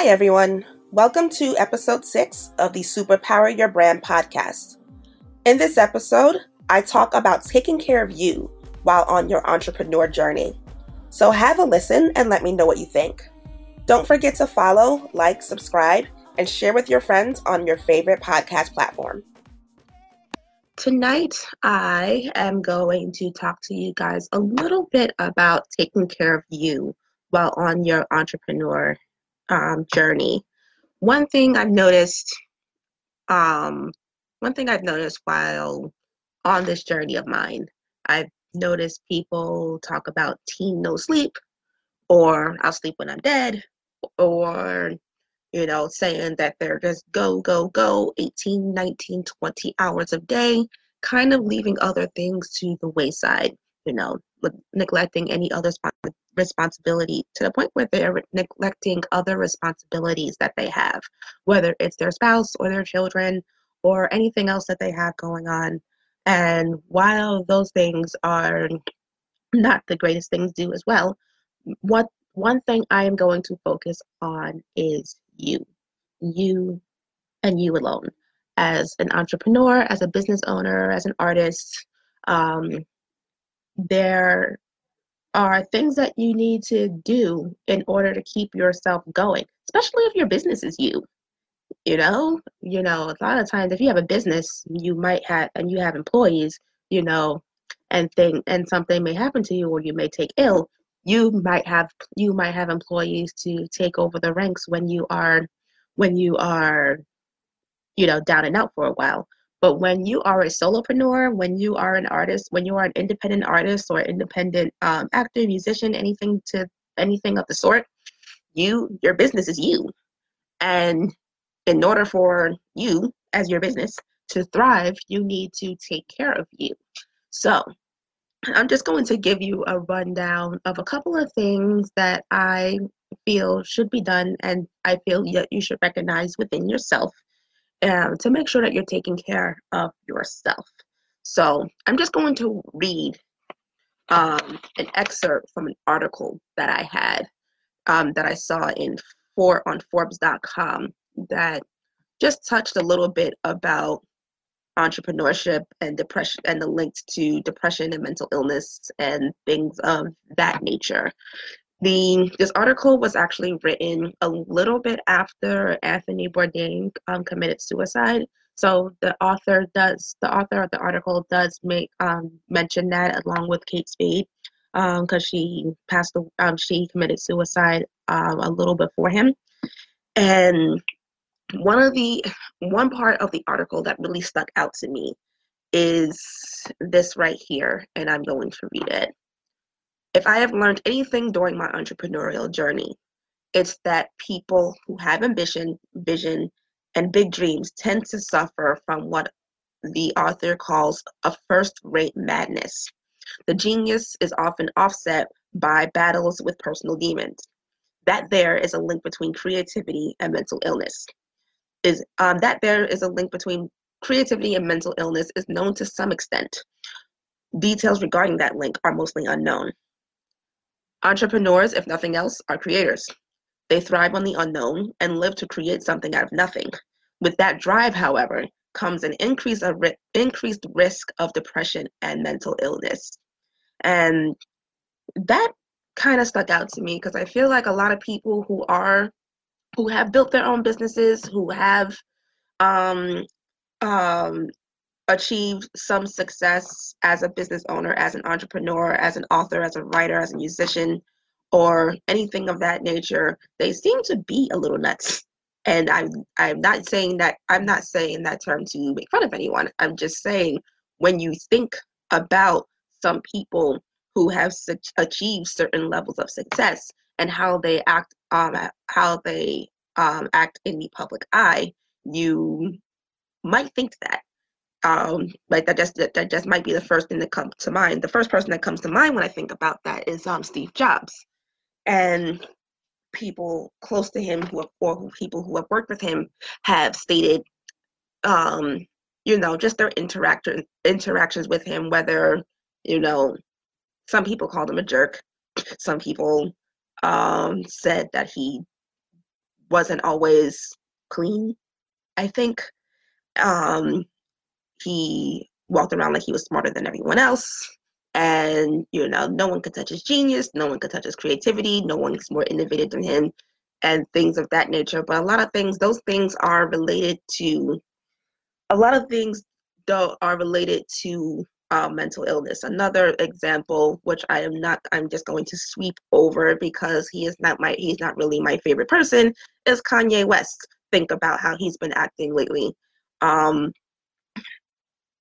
Hi, everyone. Welcome to episode six of the Superpower Your Brand podcast. In this episode, I talk about taking care of you while on your entrepreneur journey. So have a listen and let me know what you think. Don't forget to follow, like, subscribe, and share with your friends on your favorite podcast platform. Tonight, I am going to talk to you guys a little bit about taking care of you while on your entrepreneur um, journey. One thing I've noticed, um, one thing I've noticed while on this journey of mine, I've noticed people talk about teen no sleep, or I'll sleep when I'm dead, or you know, saying that they're just go, go, go 18, 19, 20 hours a day, kind of leaving other things to the wayside, you know, neglecting any other responsibility to the point where they're neglecting other responsibilities that they have, whether it's their spouse or their children or anything else that they have going on. And while those things are not the greatest things do as well, what one thing I am going to focus on is you, you and you alone. As an entrepreneur, as a business owner, as an artist, um, there are things that you need to do in order to keep yourself going, especially if your business is you. You know, you know, a lot of times if you have a business, you might have and you have employees, you know, and thing and something may happen to you or you may take ill, you might have you might have employees to take over the ranks when you are when you are you know down and out for a while but when you are a solopreneur, when you are an artist, when you are an independent artist or independent um, actor, musician, anything to anything of the sort, you your business is you, and in order for you as your business to thrive, you need to take care of you. So I'm just going to give you a rundown of a couple of things that I feel should be done and I feel that you should recognize within yourself um, to make sure that you're taking care of yourself. So I'm just going to read um, an excerpt from an article that I had um, that I saw in for on Forbes.com that just touched a little bit about entrepreneurship and depression and the links to depression and mental illness and things of that nature. The this article was actually written a little bit after Anthony Bourdain um, committed suicide. So the author does the author of the article does make um, mention that along with Kate Spade because um, she passed um, she committed suicide um, a little before him and one of the one part of the article that really stuck out to me is this right here and i'm going to read it if I have learned anything during my entrepreneurial journey, it's that people who have ambition, vision, and big dreams tend to suffer from what the author calls a first rate madness. The genius is often offset by battles with personal demons. That there is a link between creativity and mental illness. Is um, that there is a link between creativity and mental illness is known to some extent. Details regarding that link are mostly unknown. Entrepreneurs, if nothing else, are creators. They thrive on the unknown and live to create something out of nothing. With that drive, however, comes an increase of ri- increased risk of depression and mental illness. And that kind of stuck out to me because I feel like a lot of people who are who have built their own businesses, who have um, um, achieved some success as a business owner, as an entrepreneur, as an author, as a writer, as a musician, or anything of that nature, they seem to be a little nuts. And I'm I'm not saying that I'm not saying that term to make fun of anyone. I'm just saying when you think about some people who have such, achieved certain levels of success and how they act um how they um act in the public eye, you might think that um like that just that just might be the first thing that comes to mind the first person that comes to mind when i think about that is um steve jobs and people close to him who have, or people who have worked with him have stated um you know just their interaction interactions with him whether you know some people called him a jerk some people um said that he wasn't always clean. I think um, he walked around like he was smarter than everyone else. And, you know, no one could touch his genius, no one could touch his creativity, no one's more innovative than him, and things of that nature. But a lot of things, those things are related to, a lot of things though are related to uh, mental illness. Another example, which I am not, I'm just going to sweep over because he is not my, he's not really my favorite person, is Kanye West. Think about how he's been acting lately. Um,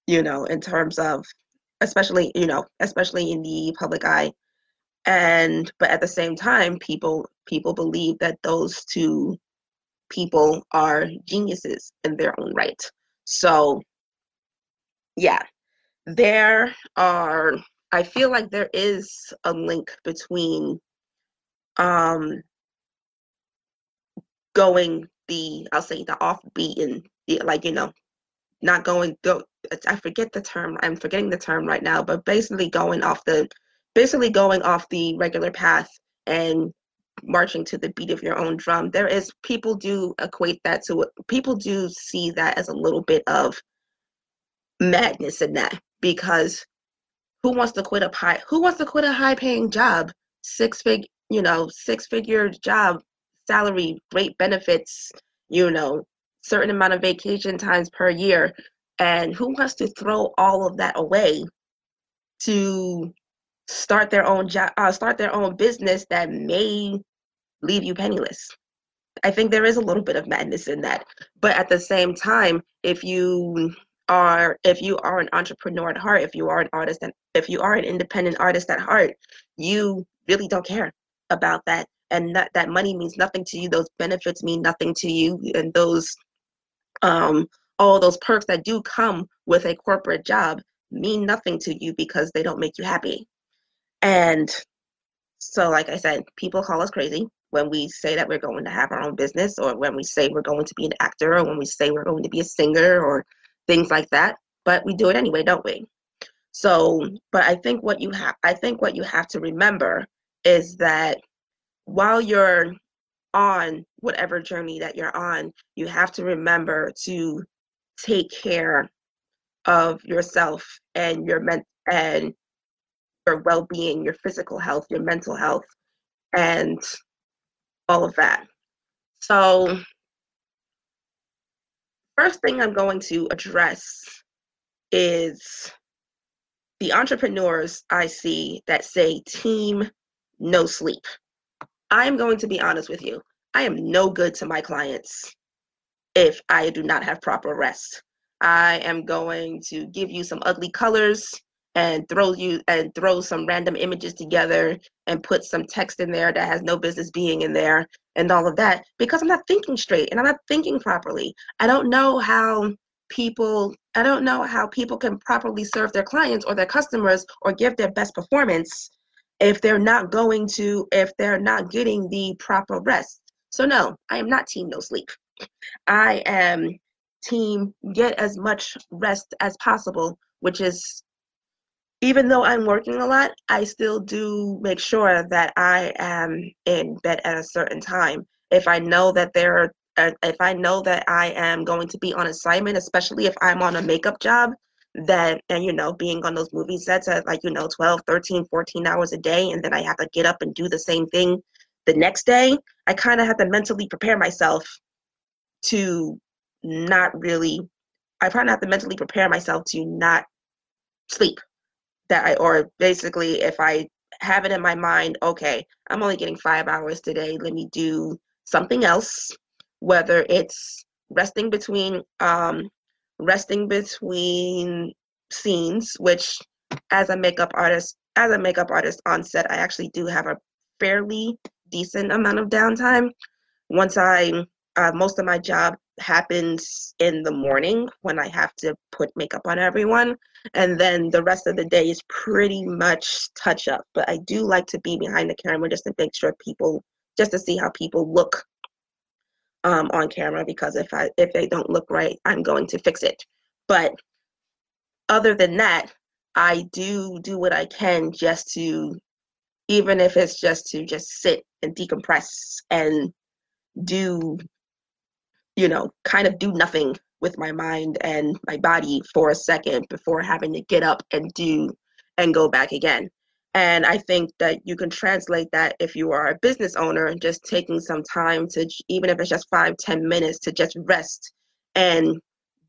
you know, in terms of, especially, you know, especially in the public eye. And, but at the same time, people, people believe that those two people are geniuses in their own right. So, yeah, there are i feel like there is a link between um going the i'll say the offbeat and the, like you know not going go i forget the term i'm forgetting the term right now but basically going off the basically going off the regular path and marching to the beat of your own drum. There is people do equate that to people do see that as a little bit of madness in that because who wants to quit a high who wants to quit a high paying job? Six fig you know six figure job salary great benefits you know certain amount of vacation times per year and who wants to throw all of that away to start their own job uh, start their own business that may leave you penniless? I think there is a little bit of madness in that but at the same time if you are if you are an entrepreneur at heart if you are an artist and if you are an independent artist at heart you really don't care about that and that that money means nothing to you those benefits mean nothing to you and those um all those perks that do come with a corporate job mean nothing to you because they don't make you happy and so like i said people call us crazy when we say that we're going to have our own business or when we say we're going to be an actor or when we say we're going to be a singer or things like that. But we do it anyway, don't we? So, but I think what you have, I think what you have to remember is that while you're on whatever journey that you're on, you have to remember to take care of yourself and your men and your well-being, your physical health, your mental health, and all of that. So first thing I'm going to address is the entrepreneurs I see that say team no sleep. I'm going to be honest with you. I am no good to my clients if I do not have proper rest. I am going to give you some ugly colors and throw you and throw some random images together and put some text in there that has no business being in there and all of that because I'm not thinking straight and I'm not thinking properly. I don't know how people I don't know how people can properly serve their clients or their customers or give their best performance if they're not going to if they're not getting the proper rest. So no, I am not team no sleep. I am team get as much rest as possible, which is even though I'm working a lot, I still do make sure that I am in bed at a certain time. If I know that there are, uh, if I know that I am going to be on assignment, especially if I'm on a makeup job, that, and you know, being on those movie sets at like, you know, 12, 13, 14 hours a day, and then I have to get up and do the same thing the next day, I kind of have to mentally prepare myself to not really, I probably have to mentally prepare myself to not sleep. That I, or basically if I have it in my mind, okay, I'm only getting five hours today, let me do something else, whether it's resting between, um, resting between scenes, which as a makeup artist, as a makeup artist on set, I actually do have a fairly decent amount of downtime. Once I, uh, most of my job happens in the morning when I have to put makeup on everyone. And then the rest of the day is pretty much touch up. But I do like to be behind the camera just to make sure people, just to see how people look um, on camera because if I if they don't look right, I'm going to fix it. But other than that, I do do what I can just to, even if it's just to just sit and decompress and do, you know, kind of do nothing with my mind and my body for a second before having to get up and do and go back again. And I think that you can translate that if you are a business owner, just taking some time to, even if it's just five, ten minutes, to just rest and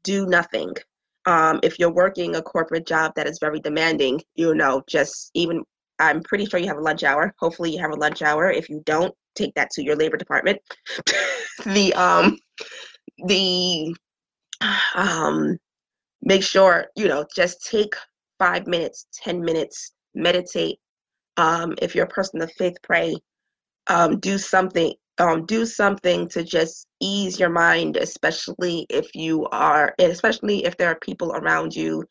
do nothing. Um, if you're working a corporate job that is very demanding, you know, just even, I'm pretty sure you have a lunch hour. Hopefully, you have a lunch hour. If you don't, take that to your labor department. the, um, the, um, make sure, you know, just take five minutes, 10 minutes, meditate. Um, if you're a person of faith, pray. Um, do something. Um, do something to just ease your mind, especially if you are, especially if there are people around you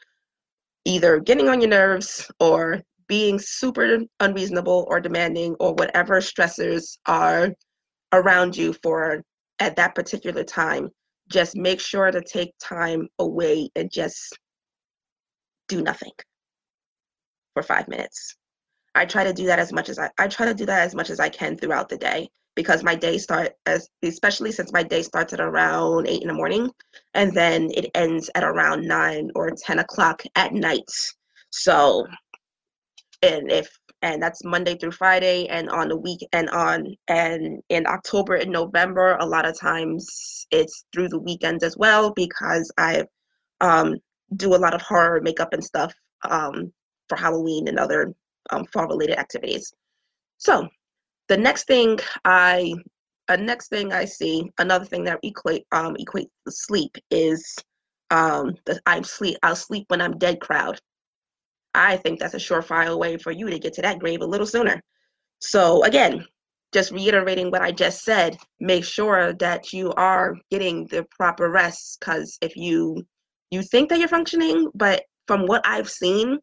either getting on your nerves or being super unreasonable or demanding or whatever stressors are around you for at that particular time just make sure to take time away and just do nothing for five minutes. I try to do that as much as I, I try to do that as much as I can throughout the day because my day start as especially since my day starts at around eight in the morning and then it ends at around nine or ten o'clock at night. So and if and that's Monday through Friday and on the week and on and in October and November a lot of times it's through the weekends as well because I um, do a lot of horror makeup and stuff um, for Halloween and other um, fall related activities. So the next thing I a next thing I see another thing that equate um equate sleep is um the I'm sleep I'll sleep when I'm dead crowd. I think that's a surefire way for you to get to that grave a little sooner. So again, just reiterating what I just said, make sure that you are getting the proper rest because if you you think that you're functioning, but from what I've seen,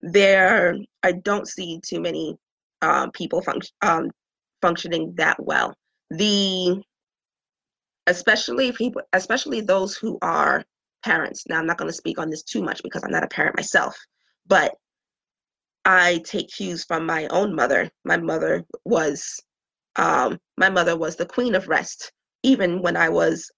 there I don't see too many um, people function um, functioning that well. The especially people, especially those who are parents. Now I'm not going to speak on this too much because I'm not a parent myself, but I take cues from my own mother. My mother was um, my mother was the queen of rest, even when I was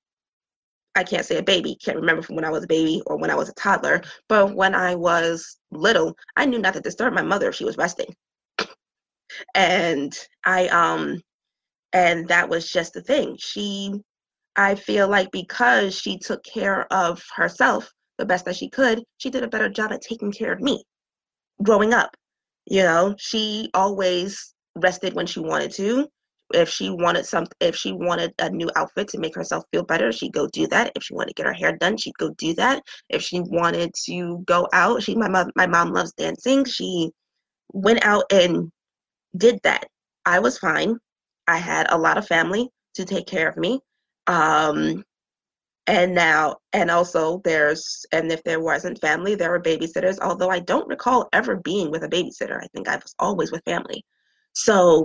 I can't say a baby, can't remember from when I was a baby or when I was a toddler, but when I was little, I knew not to disturb my mother if she was resting. and I um and that was just the thing. She I feel like because she took care of herself the best that she could, she did a better job at taking care of me growing up. You know, she always rested when she wanted to if she wanted some if she wanted a new outfit to make herself feel better she'd go do that. If she wanted to get her hair done she'd go do that. If she wanted to go out she my mom my mom loves dancing. She went out and did that. I was fine. I had a lot of family to take care of me. Um and now and also there's and if there wasn't family there were babysitters although i don't recall ever being with a babysitter. I think i was always with family. So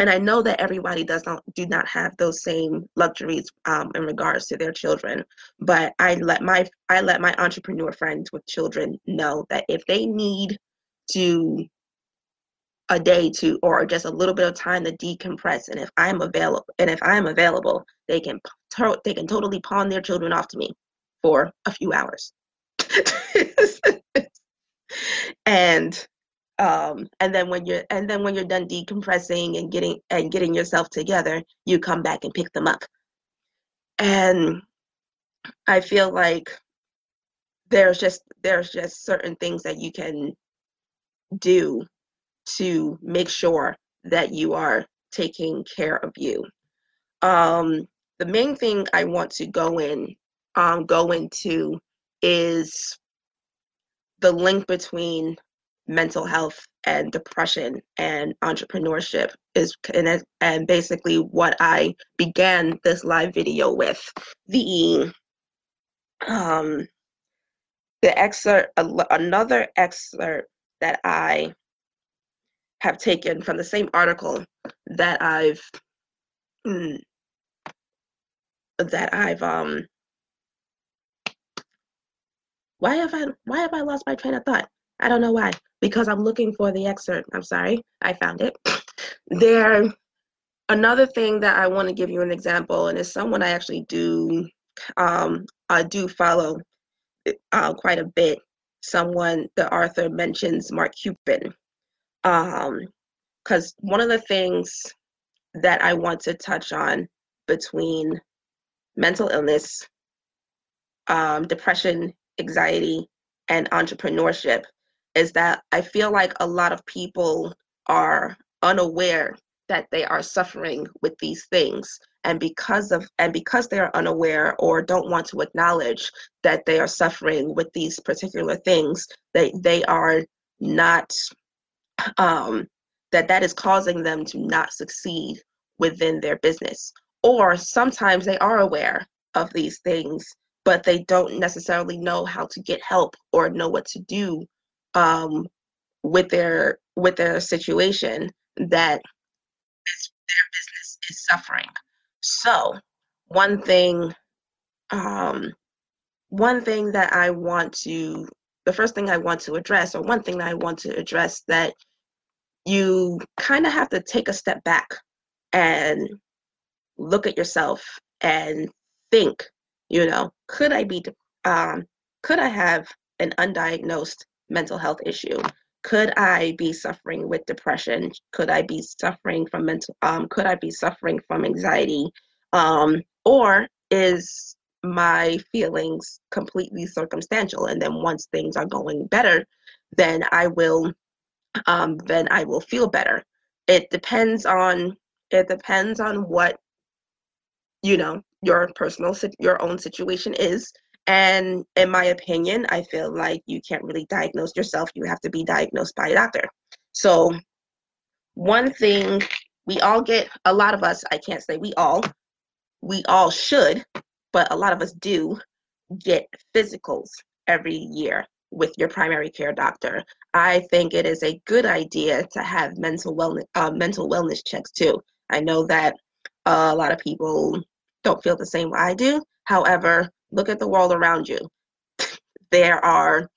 and I know that everybody does not do not have those same luxuries um, in regards to their children. But I let my I let my entrepreneur friends with children know that if they need to a day to or just a little bit of time to decompress, and if I'm available, and if I'm available, they can they can totally pawn their children off to me for a few hours. and um, and then when you're and then when you're done decompressing and getting and getting yourself together you come back and pick them up. And i feel like there's just there's just certain things that you can do to make sure that you are taking care of you. Um, the main thing i want to go in um, go into is the link between mental health and depression and entrepreneurship is and, and basically what I began this live video with the um the excerpt another excerpt that I have taken from the same article that I've mm, that I've um why have I why have I lost my train of thought? I don't know why because I'm looking for the excerpt. I'm sorry, I found it. There, another thing that I want to give you an example, and it's someone I actually do um, I do follow uh, quite a bit. Someone the author mentions Mark Cuban, because um, one of the things that I want to touch on between mental illness, um, depression, anxiety, and entrepreneurship is that I feel like a lot of people are unaware that they are suffering with these things. And because of and because they are unaware or don't want to acknowledge that they are suffering with these particular things they they are not um that that is causing them to not succeed within their business. Or sometimes they are aware of these things but they don't necessarily know how to get help or know what to do um, with their with their situation that their business is suffering. So one thing um, one thing that I want to the first thing I want to address or one thing that I want to address that you kind of have to take a step back and look at yourself and think, you know, could I be um, could I have an undiagnosed mental health issue? Could I be suffering with depression? Could I be suffering from mental um, could I be suffering from anxiety? Um, or is my feelings completely circumstantial and then once things are going better, then I will um, then I will feel better. It depends on it depends on what you know your personal your own situation is and in my opinion, I feel like you can't really diagnose yourself. You have to be diagnosed by a doctor. So, one thing we all get, a lot of us, I can't say we all, we all should, but a lot of us do get physicals every year with your primary care doctor. I think it is a good idea to have mental wellness uh, mental wellness checks too. I know that a lot of people don't feel the same way I do. However, look at the world around you. there are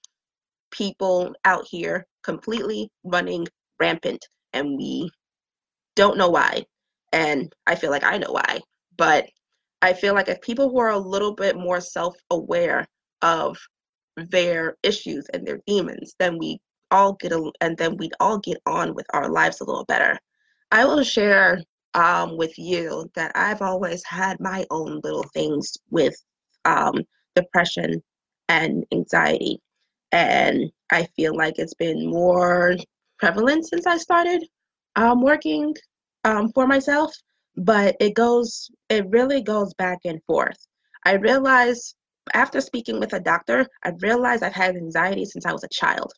people out here completely running rampant, and we don't know why. And I feel like I know why. But I feel like if people were a little bit more self aware of their issues and their demons, then we all get a, and then we'd all get on with our lives a little better. I will share um, with you that I've always had my own little things with um, depression and anxiety. And I feel like it's been more prevalent since I started um, working um, for myself, but it goes, it really goes back and forth. I realized after speaking with a doctor, I realized I've had anxiety since I was a child.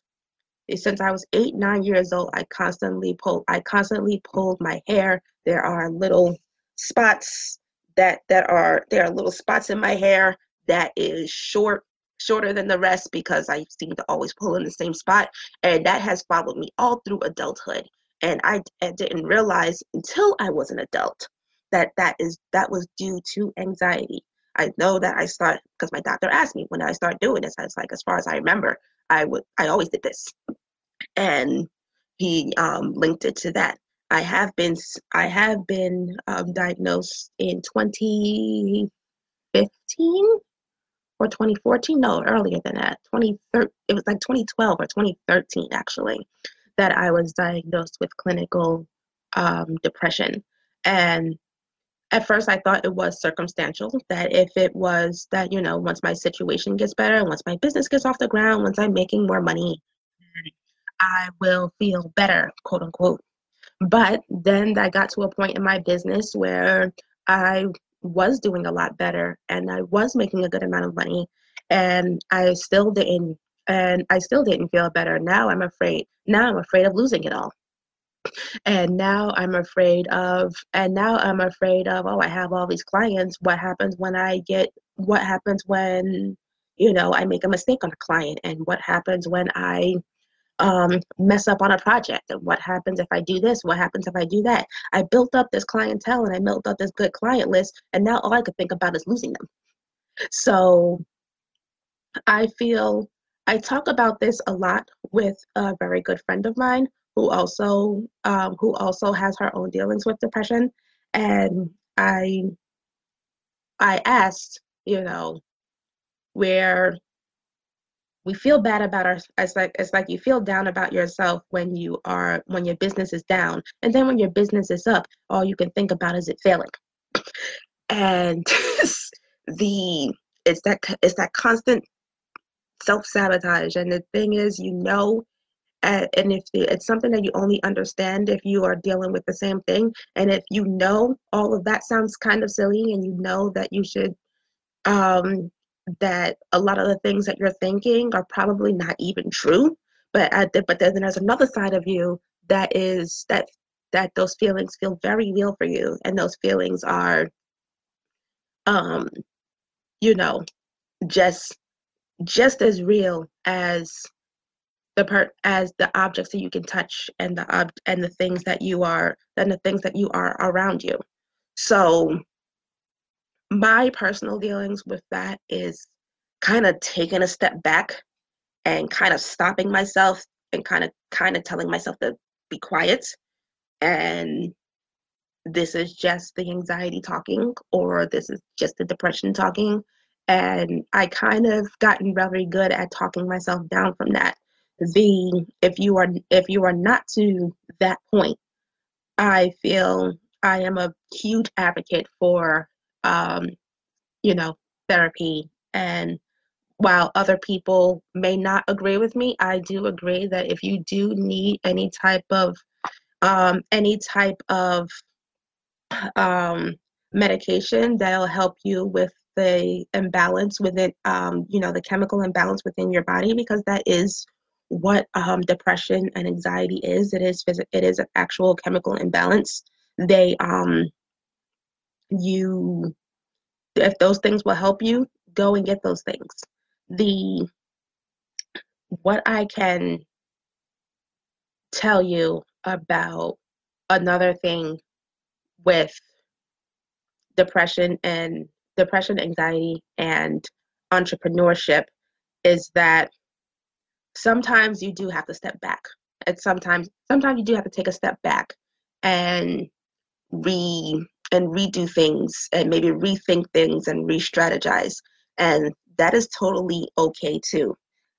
Since I was eight, nine years old, I constantly pulled, I constantly pulled my hair. There are little spots that that are there are little spots in my hair that is short shorter than the rest because I seem to always pull in the same spot and that has followed me all through adulthood and I, I didn't realize until I was an adult that that is that was due to anxiety. I know that I start because my doctor asked me when I start doing this I was like as far as I remember I would I always did this and he um, linked it to that I have been I have been um, diagnosed in 2015 or 2014 no earlier than that 2013 it was like 2012 or 2013 actually that i was diagnosed with clinical um, depression. And at first i thought it was circumstantial that if it was that you know once my situation gets better once my business gets off the ground once i'm making more money i will feel better quote unquote but then i got to a point in my business where i was doing a lot better and I was making a good amount of money and I still didn't and I still didn't feel better. Now I'm afraid. Now I'm afraid of losing it all. And now I'm afraid of and now I'm afraid of oh I have all these clients. What happens when I get what happens when you know I make a mistake on a client and what happens when I um, mess up on a project and what happens if I do this, what happens if I do that. I built up this clientele and I built up this good client list, and now all I could think about is losing them. So I feel I talk about this a lot with a very good friend of mine who also um, who also has her own dealings with depression, And I I asked, you know, where we feel bad about our it's like it's like you feel down about yourself when you are when your business is down. And then when your business is up all you can think about is it failing. And the it's that it's that constant self-sabotage. And the thing is you know and if it's something that you only understand if you are dealing with the same thing. And if you know all of that sounds kind of silly and you know that you should um that a lot of the things that you're thinking are probably not even true but the, but then there's another side of you that is that that those feelings feel very real for you and those feelings are um you know just just as real as the part as the objects that you can touch and the ob- and the things that you are and the things that you are around you. So my personal dealings with that is kind of taking a step back and kind of stopping myself and kind of kind of telling myself to be quiet. And this is just the anxiety talking or this is just the depression talking. And i kind of gotten very good at talking myself down from that. The if you are if you are not to that point i feel i am a huge advocate for um, you know, therapy. And while other people may not agree with me, I do agree that if you do need any type of um, any type of um, medication that'll help you with the imbalance within, um, you know, the chemical imbalance within your body, because that is what um, depression and anxiety is. It is it is an actual chemical imbalance. They um, you if those things will help you, go and get those things. The what I can tell you about another thing with depression and depression, anxiety, and entrepreneurship is that sometimes you do have to step back. And sometimes sometimes you do have to take a step back and re and redo things and maybe rethink things and re-strategize. And that is totally okay too.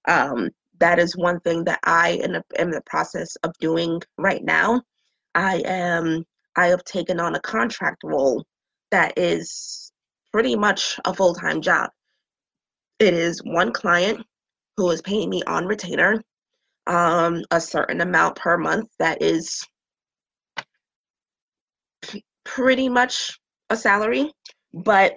Um, that is one thing that i am in the process of doing right now. I am i have taken on a contract role that is pretty much a full-time job. It is one client who is paying me on retainer um, a certain amount per month that is pretty much a salary, but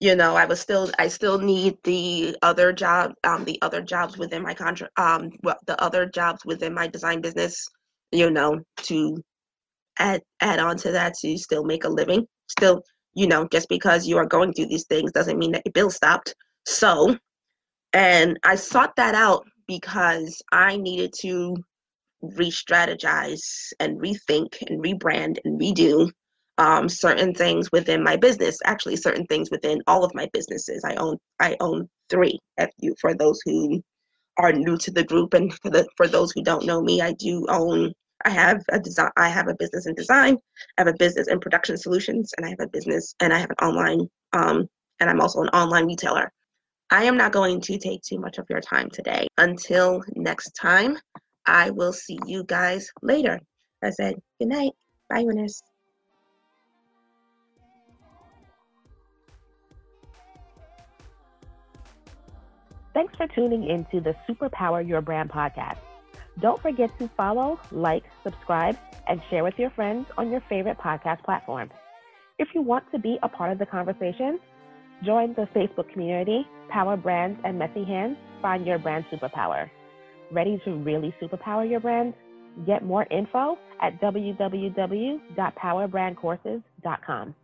you know, I was still I still need the other job, um, the other jobs within my contract, um, well, the other jobs within my design business, you know, to add add on to that to still make a living. Still, you know, just because you are going through these things doesn't mean that your bill stopped. So, and I sought that out because I needed to re-strategize and rethink and rebrand and redo um, certain things within my business. Actually, certain things within all of my businesses. I own I own three. If you for those who are new to the group and for the for those who don't know me, I do own. I have a design. I have a business in design. I have a business in production solutions, and I have a business and I have an online. Um, and I'm also an online retailer. I am not going to take too much of your time today. Until next time, I will see you guys later. I said good night. Bye, winners. Thanks for tuning in to the Superpower Your Brand podcast. Don't forget to follow, like, subscribe, and share with your friends on your favorite podcast platform. If you want to be a part of the conversation, join the Facebook community, Power Brands and Messy Hands, Find Your Brand Superpower. Ready to really superpower your brand? Get more info at www.powerbrandcourses.com.